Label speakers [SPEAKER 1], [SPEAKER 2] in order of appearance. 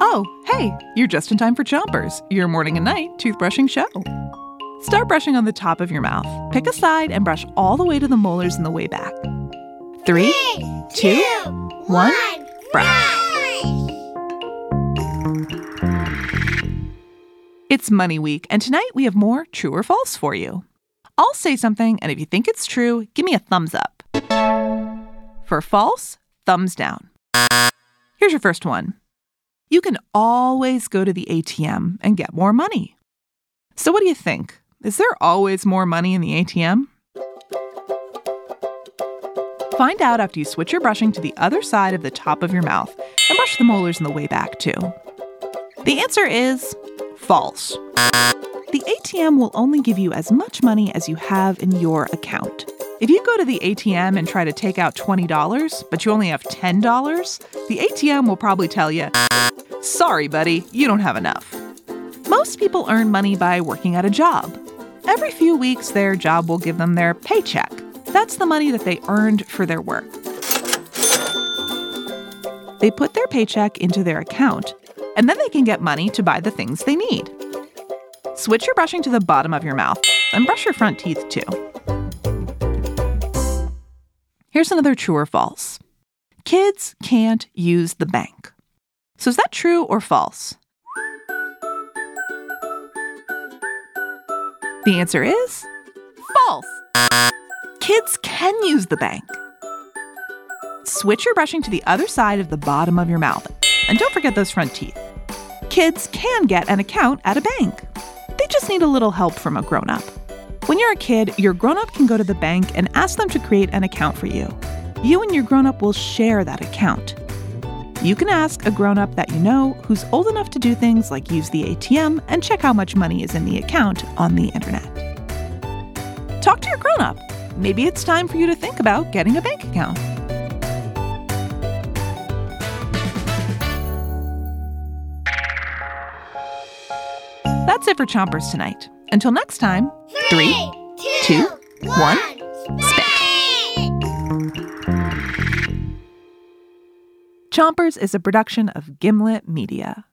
[SPEAKER 1] Oh, hey, you're just in time for Chompers, your morning and night toothbrushing show. Start brushing on the top of your mouth. Pick a side and brush all the way to the molars and the way back. Three, two, one, brush. It's Money Week, and tonight we have more true or false for you. I'll say something, and if you think it's true, give me a thumbs up. For false, thumbs down. Here's your first one you can always go to the ATM and get more money. So, what do you think? Is there always more money in the ATM? Find out after you switch your brushing to the other side of the top of your mouth and brush the molars on the way back, too. The answer is false. The ATM will only give you as much money as you have in your account. If you go to the ATM and try to take out $20, but you only have $10, the ATM will probably tell you, sorry, buddy, you don't have enough. Most people earn money by working at a job. Every few weeks, their job will give them their paycheck. That's the money that they earned for their work. They put their paycheck into their account, and then they can get money to buy the things they need. Switch your brushing to the bottom of your mouth and brush your front teeth too. Here's another true or false kids can't use the bank. So is that true or false? The answer is false. Kids can use the bank. Switch your brushing to the other side of the bottom of your mouth. And don't forget those front teeth. Kids can get an account at a bank. They just need a little help from a grown up. When you're a kid, your grown up can go to the bank and ask them to create an account for you. You and your grown up will share that account. You can ask a grown up that you know who's old enough to do things like use the ATM and check how much money is in the account on the internet. Talk to your grown up. Maybe it's time for you to think about getting a bank account. That's it for Chompers tonight. Until next time, three, two, one, spit. Chompers is a production of Gimlet Media.